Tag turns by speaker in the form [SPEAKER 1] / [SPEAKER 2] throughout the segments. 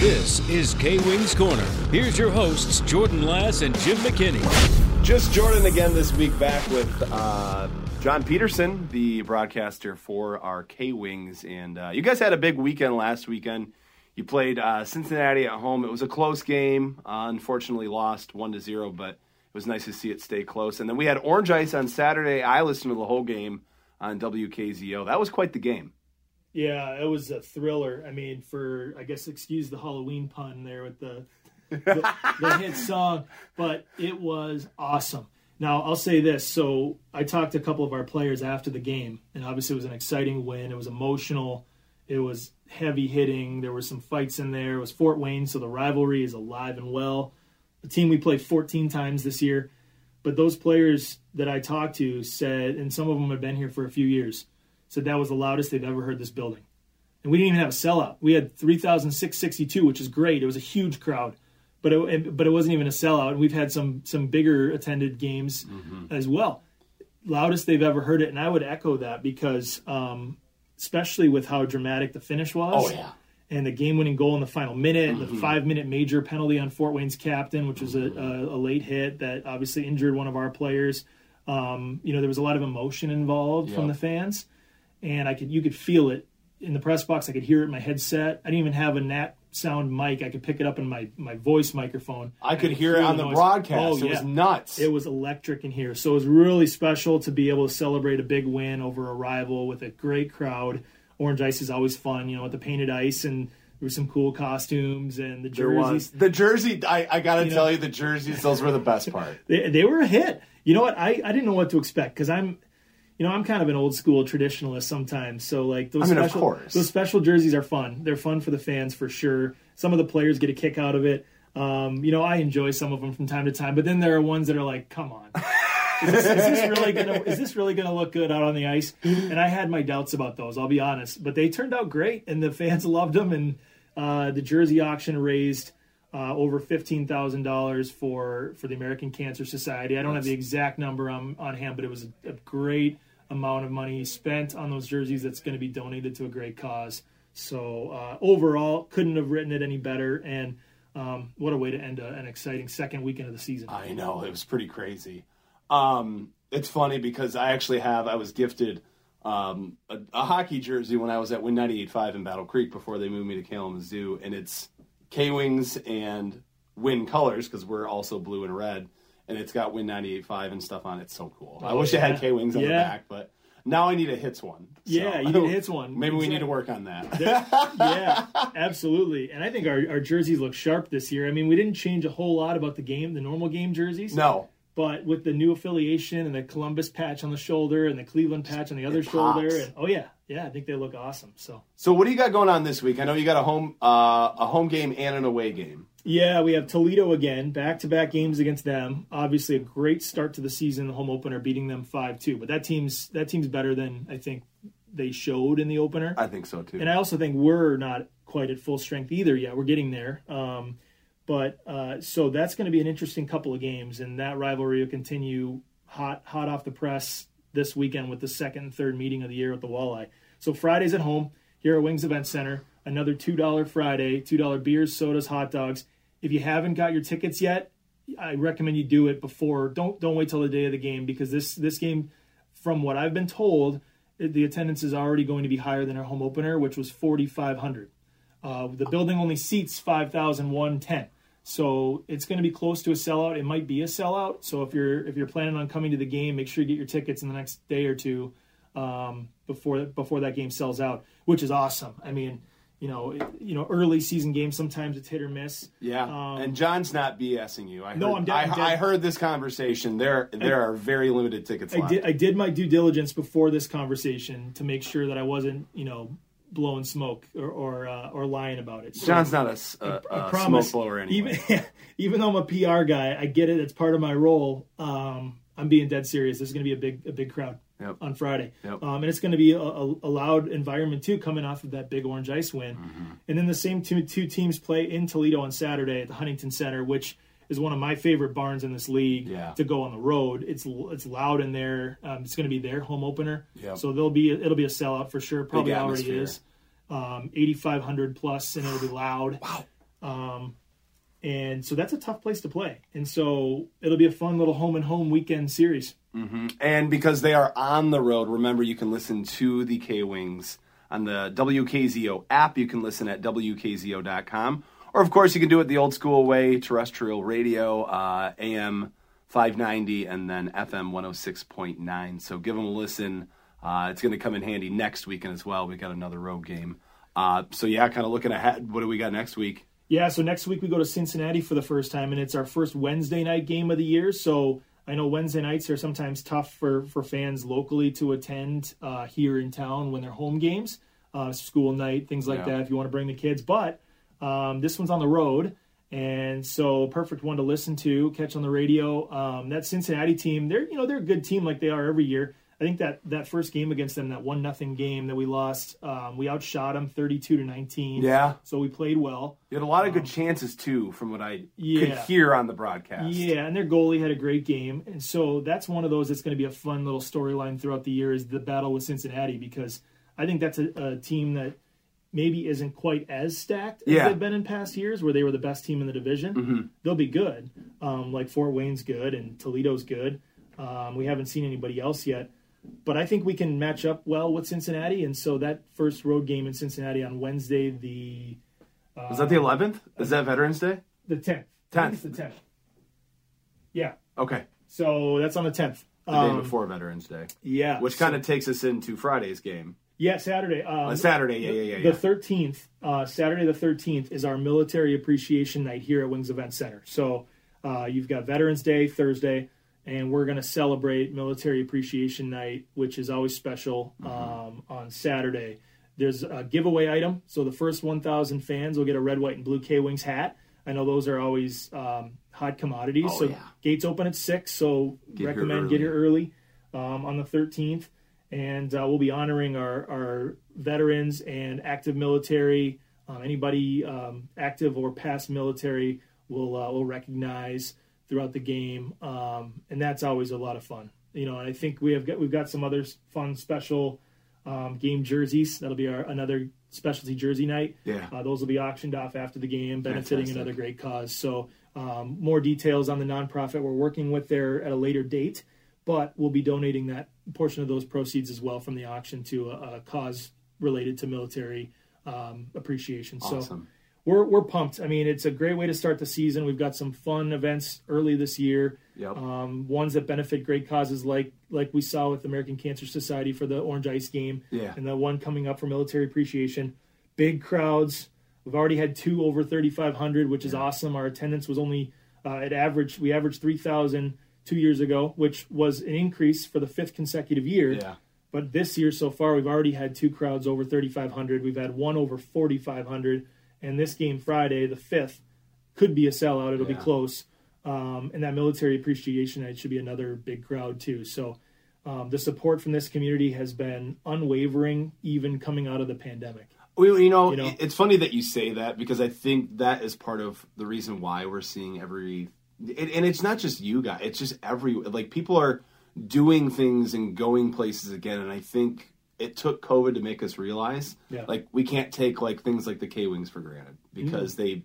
[SPEAKER 1] This is K Wings Corner. Here's your hosts, Jordan Lass and Jim McKinney.
[SPEAKER 2] Just Jordan again this week, back with uh, John Peterson, the broadcaster for our K Wings. And uh, you guys had a big weekend last weekend. You played uh, Cincinnati at home. It was a close game. Uh, unfortunately, lost one to zero, but it was nice to see it stay close. And then we had Orange Ice on Saturday. I listened to the whole game on WKZO. That was quite the game.
[SPEAKER 3] Yeah, it was a thriller. I mean, for I guess excuse the Halloween pun there with the the, the hit song, but it was awesome. Now I'll say this: so I talked to a couple of our players after the game, and obviously it was an exciting win. It was emotional. It was heavy hitting. There were some fights in there. It was Fort Wayne, so the rivalry is alive and well. The team we played 14 times this year, but those players that I talked to said, and some of them have been here for a few years said that was the loudest they've ever heard this building. And we didn't even have a sellout. We had 3,662, which is great. It was a huge crowd, but it, but it wasn't even a sellout. And we've had some some bigger attended games mm-hmm. as well. Loudest they've ever heard it, and I would echo that because, um, especially with how dramatic the finish was.
[SPEAKER 2] Oh yeah.
[SPEAKER 3] And the game-winning goal in the final minute, mm-hmm. the five-minute major penalty on Fort Wayne's captain, which was a, a, a late hit that obviously injured one of our players. Um, you know, there was a lot of emotion involved yep. from the fans and I could you could feel it in the press box. I could hear it in my headset. I didn't even have a nat sound mic. I could pick it up in my, my voice microphone.
[SPEAKER 2] I could hear it on the, the broadcast. Oh, it yeah. was nuts.
[SPEAKER 3] It was electric in here. So it was really special to be able to celebrate a big win over a rival with a great crowd. Orange ice is always fun, you know, with the painted ice and there were some cool costumes and the jerseys.
[SPEAKER 2] The jersey, I, I got to tell know, you, the jerseys, those were the best part.
[SPEAKER 3] they, they were a hit. You know what? I, I didn't know what to expect because I'm – you know, I'm kind of an old school traditionalist sometimes. So like those
[SPEAKER 2] I mean,
[SPEAKER 3] special those special jerseys are fun. They're fun for the fans for sure. Some of the players get a kick out of it. Um, you know, I enjoy some of them from time to time, but then there are ones that are like, come on. Is this, is this, really gonna is this really gonna look good out on the ice? And I had my doubts about those. I'll be honest, but they turned out great, and the fans loved them. And uh, the jersey auction raised uh, over fifteen thousand dollars for for the American Cancer Society. I don't have the exact number on on hand, but it was a, a great amount of money spent on those jerseys that's going to be donated to a great cause. So uh, overall, couldn't have written it any better. And um, what a way to end a, an exciting second weekend of the season.
[SPEAKER 2] I know it was pretty crazy. Um, it's funny because I actually have I was gifted um, a, a, hockey jersey when I was at Win 98.5 in Battle Creek before they moved me to Kalamazoo, and it's K Wings and Win colors because we're also blue and red and it's got Win 98.5 and stuff on it. It's so cool. Oh, I wish yeah. it had K Wings on yeah. the back, but now I need a hits one.
[SPEAKER 3] So. Yeah, you need a hits one.
[SPEAKER 2] Maybe exactly. we need to work on that.
[SPEAKER 3] yeah, absolutely. And I think our, our jerseys look sharp this year. I mean, we didn't change a whole lot about the game, the normal game jerseys.
[SPEAKER 2] No.
[SPEAKER 3] But with the new affiliation and the Columbus patch on the shoulder and the Cleveland patch on the other shoulder, and oh yeah, yeah, I think they look awesome. So,
[SPEAKER 2] so what do you got going on this week? I know you got a home uh, a home game and an away game.
[SPEAKER 3] Yeah, we have Toledo again, back to back games against them. Obviously, a great start to the season, the home opener, beating them five two. But that team's that team's better than I think they showed in the opener.
[SPEAKER 2] I think so too.
[SPEAKER 3] And I also think we're not quite at full strength either yet. We're getting there. Um, but uh, so that's going to be an interesting couple of games, and that rivalry will continue hot hot off the press this weekend with the second and third meeting of the year with the Walleye. So Fridays at home here at Wings Event Center another $2 Friday, $2 beers, sodas, hot dogs. If you haven't got your tickets yet, I recommend you do it before. Don't don't wait till the day of the game because this this game, from what I've been told, the attendance is already going to be higher than our home opener, which was 4,500. Uh, the building only seats 5,110, so it's going to be close to a sellout. It might be a sellout. So if you're if you're planning on coming to the game, make sure you get your tickets in the next day or two um, before before that game sells out, which is awesome. I mean you know, you know, early season games. Sometimes it's hit or miss.
[SPEAKER 2] Yeah, um, and John's not BSing you. I heard,
[SPEAKER 3] no, I'm dead.
[SPEAKER 2] I, I, heard this conversation. There, there I, are very limited tickets.
[SPEAKER 3] I did, I did my due diligence before this conversation to make sure that I wasn't, you know, blowing smoke or or, uh, or lying about it.
[SPEAKER 2] So John's not a, a, a promise, smoke blower anyway.
[SPEAKER 3] Even even though I'm a PR guy, I get it. It's part of my role. Um, I'm being dead serious. This is going to be a big a big crowd yep. on Friday,
[SPEAKER 2] yep.
[SPEAKER 3] um, and it's going to be a, a, a, loud environment too, coming off of that big Orange Ice win. Mm-hmm. And then the same two two teams play in Toledo on Saturday at the Huntington Center, which is one of my favorite barns in this league
[SPEAKER 2] yeah.
[SPEAKER 3] to go on the road. It's it's loud in there. Um, it's going to be their home opener,
[SPEAKER 2] yep.
[SPEAKER 3] so there'll be it'll be a sellout for sure. Probably already is. Um, 8,500 plus, and it'll be loud.
[SPEAKER 2] Wow.
[SPEAKER 3] Um, and so that's a tough place to play. And so it'll be a fun little home and home weekend series.
[SPEAKER 2] And because they are on the road, remember you can listen to the K Wings on the WKZO app. You can listen at WKZO.com. Or, of course, you can do it the old school way terrestrial radio, uh, AM 590, and then FM 106.9. So give them a listen. Uh, it's going to come in handy next weekend as well. we got another road game. Uh, so, yeah, kind of looking ahead. What do we got next week?
[SPEAKER 3] Yeah, so next week we go to Cincinnati for the first time, and it's our first Wednesday night game of the year. So I know Wednesday nights are sometimes tough for, for fans locally to attend uh, here in town when they're home games, uh, school night, things like
[SPEAKER 2] Yeah.
[SPEAKER 3] that, if you want to bring the kids. But um, this one's on the road, and so perfect one to listen to, catch on the radio. Um, that Cincinnati team, they're you know they're a good team like they are every year. I think that that first game against them, that one nothing game that we lost, um, we outshot them thirty two to nineteen.
[SPEAKER 2] Yeah.
[SPEAKER 3] So we played well.
[SPEAKER 2] You had a lot of good chances, too, from what I could hear on the broadcast.
[SPEAKER 3] Yeah, and their goalie had a great game, and so that's one of those that's going to be a fun little storyline throughout the year is the battle with Cincinnati because I think that's a, a team that maybe isn't quite as stacked as
[SPEAKER 2] Yeah.
[SPEAKER 3] they've been in past years, where they were the best team in the division. They'll be good, um, like Fort Wayne's good and Toledo's good. Um, we haven't seen anybody else yet, but I think we can match up well with Cincinnati, and so that first road game in Cincinnati on Wednesday, the
[SPEAKER 2] Is that the 11th? Is that Veterans Day?
[SPEAKER 3] the tenth,
[SPEAKER 2] Tenth.
[SPEAKER 3] the tenth. Yeah,
[SPEAKER 2] Okay.
[SPEAKER 3] so that's on the tenth.
[SPEAKER 2] The day before Veterans Day.
[SPEAKER 3] Yeah,
[SPEAKER 2] Which
[SPEAKER 3] so-
[SPEAKER 2] kind of takes us into Friday's game.
[SPEAKER 3] Yeah Saturday. Um,
[SPEAKER 2] Uh, Saturday, yeah, yeah, yeah.
[SPEAKER 3] The thirteenth, uh, Saturday the thirteenth is our military appreciation night here at Wings Event Center. So uh, you've got Veterans Day Thursday, and we're going to celebrate Military Appreciation Night, which is always special
[SPEAKER 2] Mm-hmm.
[SPEAKER 3] um, on Saturday. There's a giveaway item, so the first 1,000 fans will get a red, white, and blue K Wings hat. I know those are always um, hot commodities.
[SPEAKER 2] Oh,
[SPEAKER 3] so
[SPEAKER 2] yeah.
[SPEAKER 3] gates open at six, so
[SPEAKER 2] Get here
[SPEAKER 3] recommend get here early um, on the 13th, and uh, we'll be honoring our, our veterans and active military. Um, anybody um, active or past military will uh, will recognize throughout the game, um, and that's always a lot of fun. You know, and I think we have got we've got some other fun special um, game jerseys. That'll be our another specialty jersey night.
[SPEAKER 2] Yeah.
[SPEAKER 3] uh, those will be auctioned off after the game, benefiting
[SPEAKER 2] Fantastic.
[SPEAKER 3] another great cause. So um, more details on the nonprofit we're working with there at a later date, but we'll be donating that portion of those proceeds as well from the auction to a, a cause related to military um, appreciation. So we're we're pumped. I mean, it's a great way to start the season. We've got some fun events early this year.
[SPEAKER 2] Yep.
[SPEAKER 3] Um, ones that benefit great causes, like like we saw with the American Cancer Society for the Orange Ice game,
[SPEAKER 2] Yeah.
[SPEAKER 3] and the one coming up for military appreciation. Big crowds. We've already had two over 3,500, which is awesome. Our attendance was only uh, at average. We averaged 3,000 two years ago, which was an increase for the fifth consecutive year.
[SPEAKER 2] Yeah.
[SPEAKER 3] But this year so far, we've already had two crowds over 3,500. We've had one over 4,500. And this game Friday, the 5th, could be a sellout. It'll
[SPEAKER 2] Yeah.
[SPEAKER 3] be close. Um, and that military appreciation night should be another big crowd, too. So um, the support from this community has been unwavering, even coming out of the pandemic.
[SPEAKER 2] Well, you know,
[SPEAKER 3] You know?
[SPEAKER 2] it's funny that you say that because I think that is part of the reason why we're seeing every, it, and it's not just you guys; it's just every like people are doing things and going places again, and I think it took COVID to make us realize,
[SPEAKER 3] Yeah.
[SPEAKER 2] like we can't take like things like the K wings for granted because they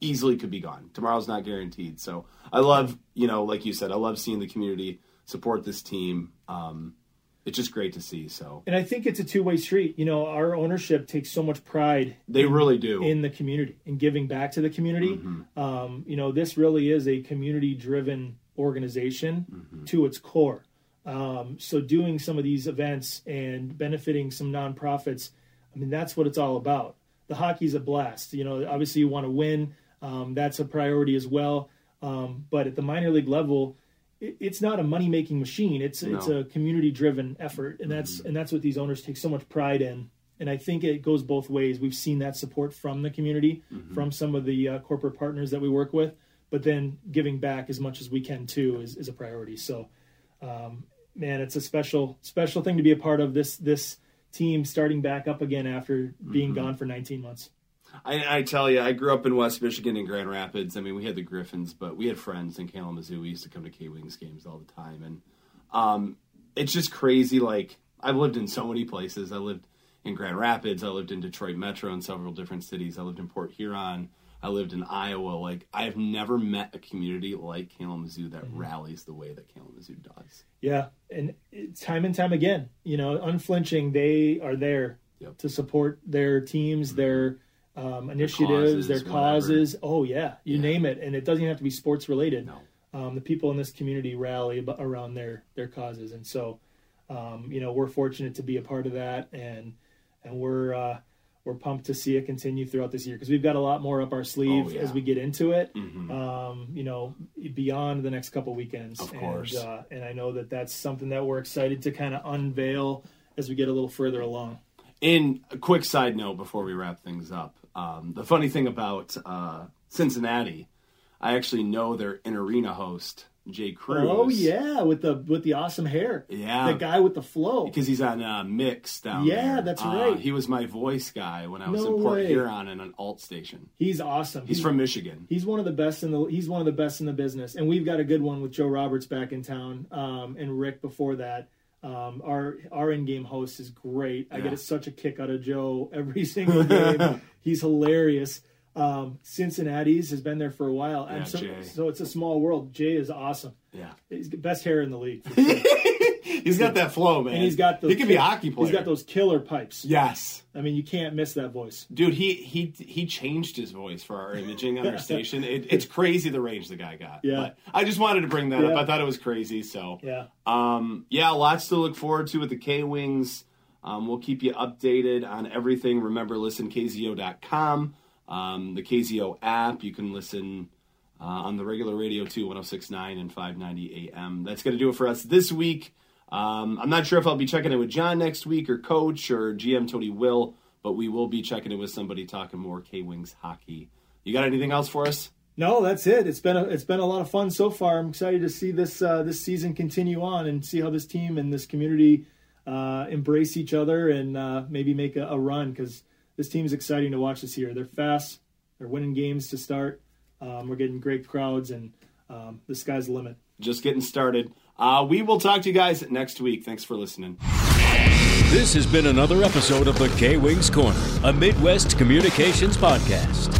[SPEAKER 2] easily could be gone. Tomorrow's not guaranteed. So I love, you know, like you said, I love seeing the community support this team. Um, it's just great to see. So
[SPEAKER 3] And I think it's a two way street. You know, our ownership takes so much pride
[SPEAKER 2] they really do.
[SPEAKER 3] in the community and giving back to the community. Um, you know, this really is a community driven organization to its core. Um, so doing some of these events and benefiting some nonprofits, I mean, that's what it's all about. The hockey's a blast. You know, obviously you want to win. Um, that's a priority as well. Um, but at the minor league level, it's not a money making machine. It's it's a community driven effort, and that's and that's what these owners take so much pride in. And I think it goes both ways. We've seen that support from the community, from some of the uh, corporate partners that we work with, but then giving back as much as we can too is, is a priority. So, um, man, it's a special special thing to be a part of. This this team starting back up again after being gone for 19 months.
[SPEAKER 2] I, I tell you, I grew up in West Michigan in Grand Rapids. I mean, we had the Griffins, but we had friends in Kalamazoo. We used to come to K Wings games all the time, and um, it's just crazy. Like I've lived in so many places. I lived in Grand Rapids. I lived in Detroit Metro in several different cities. I lived in Port Huron. I lived in Iowa. Like I have never met a community like Kalamazoo that mm-hmm. rallies the way that Kalamazoo does.
[SPEAKER 3] Yeah, and time and time again, you know, unflinching, they are there yep. to support their teams, mm-hmm. their um, initiatives, their causes. Their causes. Oh yeah, you yeah. name it, and it doesn't even have to be sports related.
[SPEAKER 2] No.
[SPEAKER 3] Um, the people in this community rally around their their causes, and so um, you know we're fortunate to be a part of that, and and we're uh, we're pumped to see it continue throughout this year because we've got a lot more up our sleeve oh, yeah. as we get into it. Mm-hmm. Um, you know, beyond the next couple weekends.
[SPEAKER 2] Of course.
[SPEAKER 3] And, uh, and I know that that's something that we're excited to kind of unveil as we get a little further along.
[SPEAKER 2] In a quick side note before we wrap things up, um, the funny thing about uh, Cincinnati, I actually know their in arena host Jay Cruz.
[SPEAKER 3] Oh yeah, with the with the awesome hair.
[SPEAKER 2] Yeah,
[SPEAKER 3] the guy with the flow.
[SPEAKER 2] Because he's on uh, Mix down
[SPEAKER 3] yeah,
[SPEAKER 2] there.
[SPEAKER 3] that's
[SPEAKER 2] uh,
[SPEAKER 3] right.
[SPEAKER 2] He was my voice guy when I was no in Port way. Huron in an alt station.
[SPEAKER 3] He's awesome.
[SPEAKER 2] He's, he's, from Michigan.
[SPEAKER 3] He's one of the best in the. He's one of the best in the business, and we've got a good one with Joe Roberts back in town, um, and Rick before that. Um, our our in game host is great. I yeah. get such a kick out of Joe every single game. he's hilarious. Um, Cincinnati's has been there for a while.
[SPEAKER 2] Yeah,
[SPEAKER 3] so, so it's a small world. Jay is awesome.
[SPEAKER 2] Yeah,
[SPEAKER 3] he's the best hair in the league.
[SPEAKER 2] he's got that flow, man.
[SPEAKER 3] And he's got those.
[SPEAKER 2] He can be a hockey player.
[SPEAKER 3] He's got those killer pipes.
[SPEAKER 2] Yes.
[SPEAKER 3] I mean, you can't miss that voice,
[SPEAKER 2] dude. He he he changed his voice for our imaging on our station. It, it's crazy the range the guy got.
[SPEAKER 3] Yeah.
[SPEAKER 2] But I just wanted to bring that yeah. up. I thought it was crazy. So
[SPEAKER 3] yeah.
[SPEAKER 2] Um. Yeah. Lots to look forward to with the K Wings. Um, we'll keep you updated on everything. Remember, listen kzo.com. Um, the KZO app, you can listen uh, on the regular radio too, 1069 and 590 AM. That's going to do it for us this week. Um, I'm not sure if I'll be checking in with John next week or Coach or GM Tony Will, but we will be checking in with somebody talking more K Wings hockey. You got anything else for us?
[SPEAKER 3] No, that's it. It's been a, it's been a lot of fun so far. I'm excited to see this uh, this season continue on and see how this team and this community uh, embrace each other and uh, maybe make a, a run because this team is exciting to watch this year. They're fast. They're winning games to start. Um, we're getting great crowds, and um, the sky's the limit.
[SPEAKER 2] Just getting started. Uh, we will talk to you guys next week. Thanks for listening.
[SPEAKER 1] This has been another episode of the K Wings Corner, a Midwest communications podcast.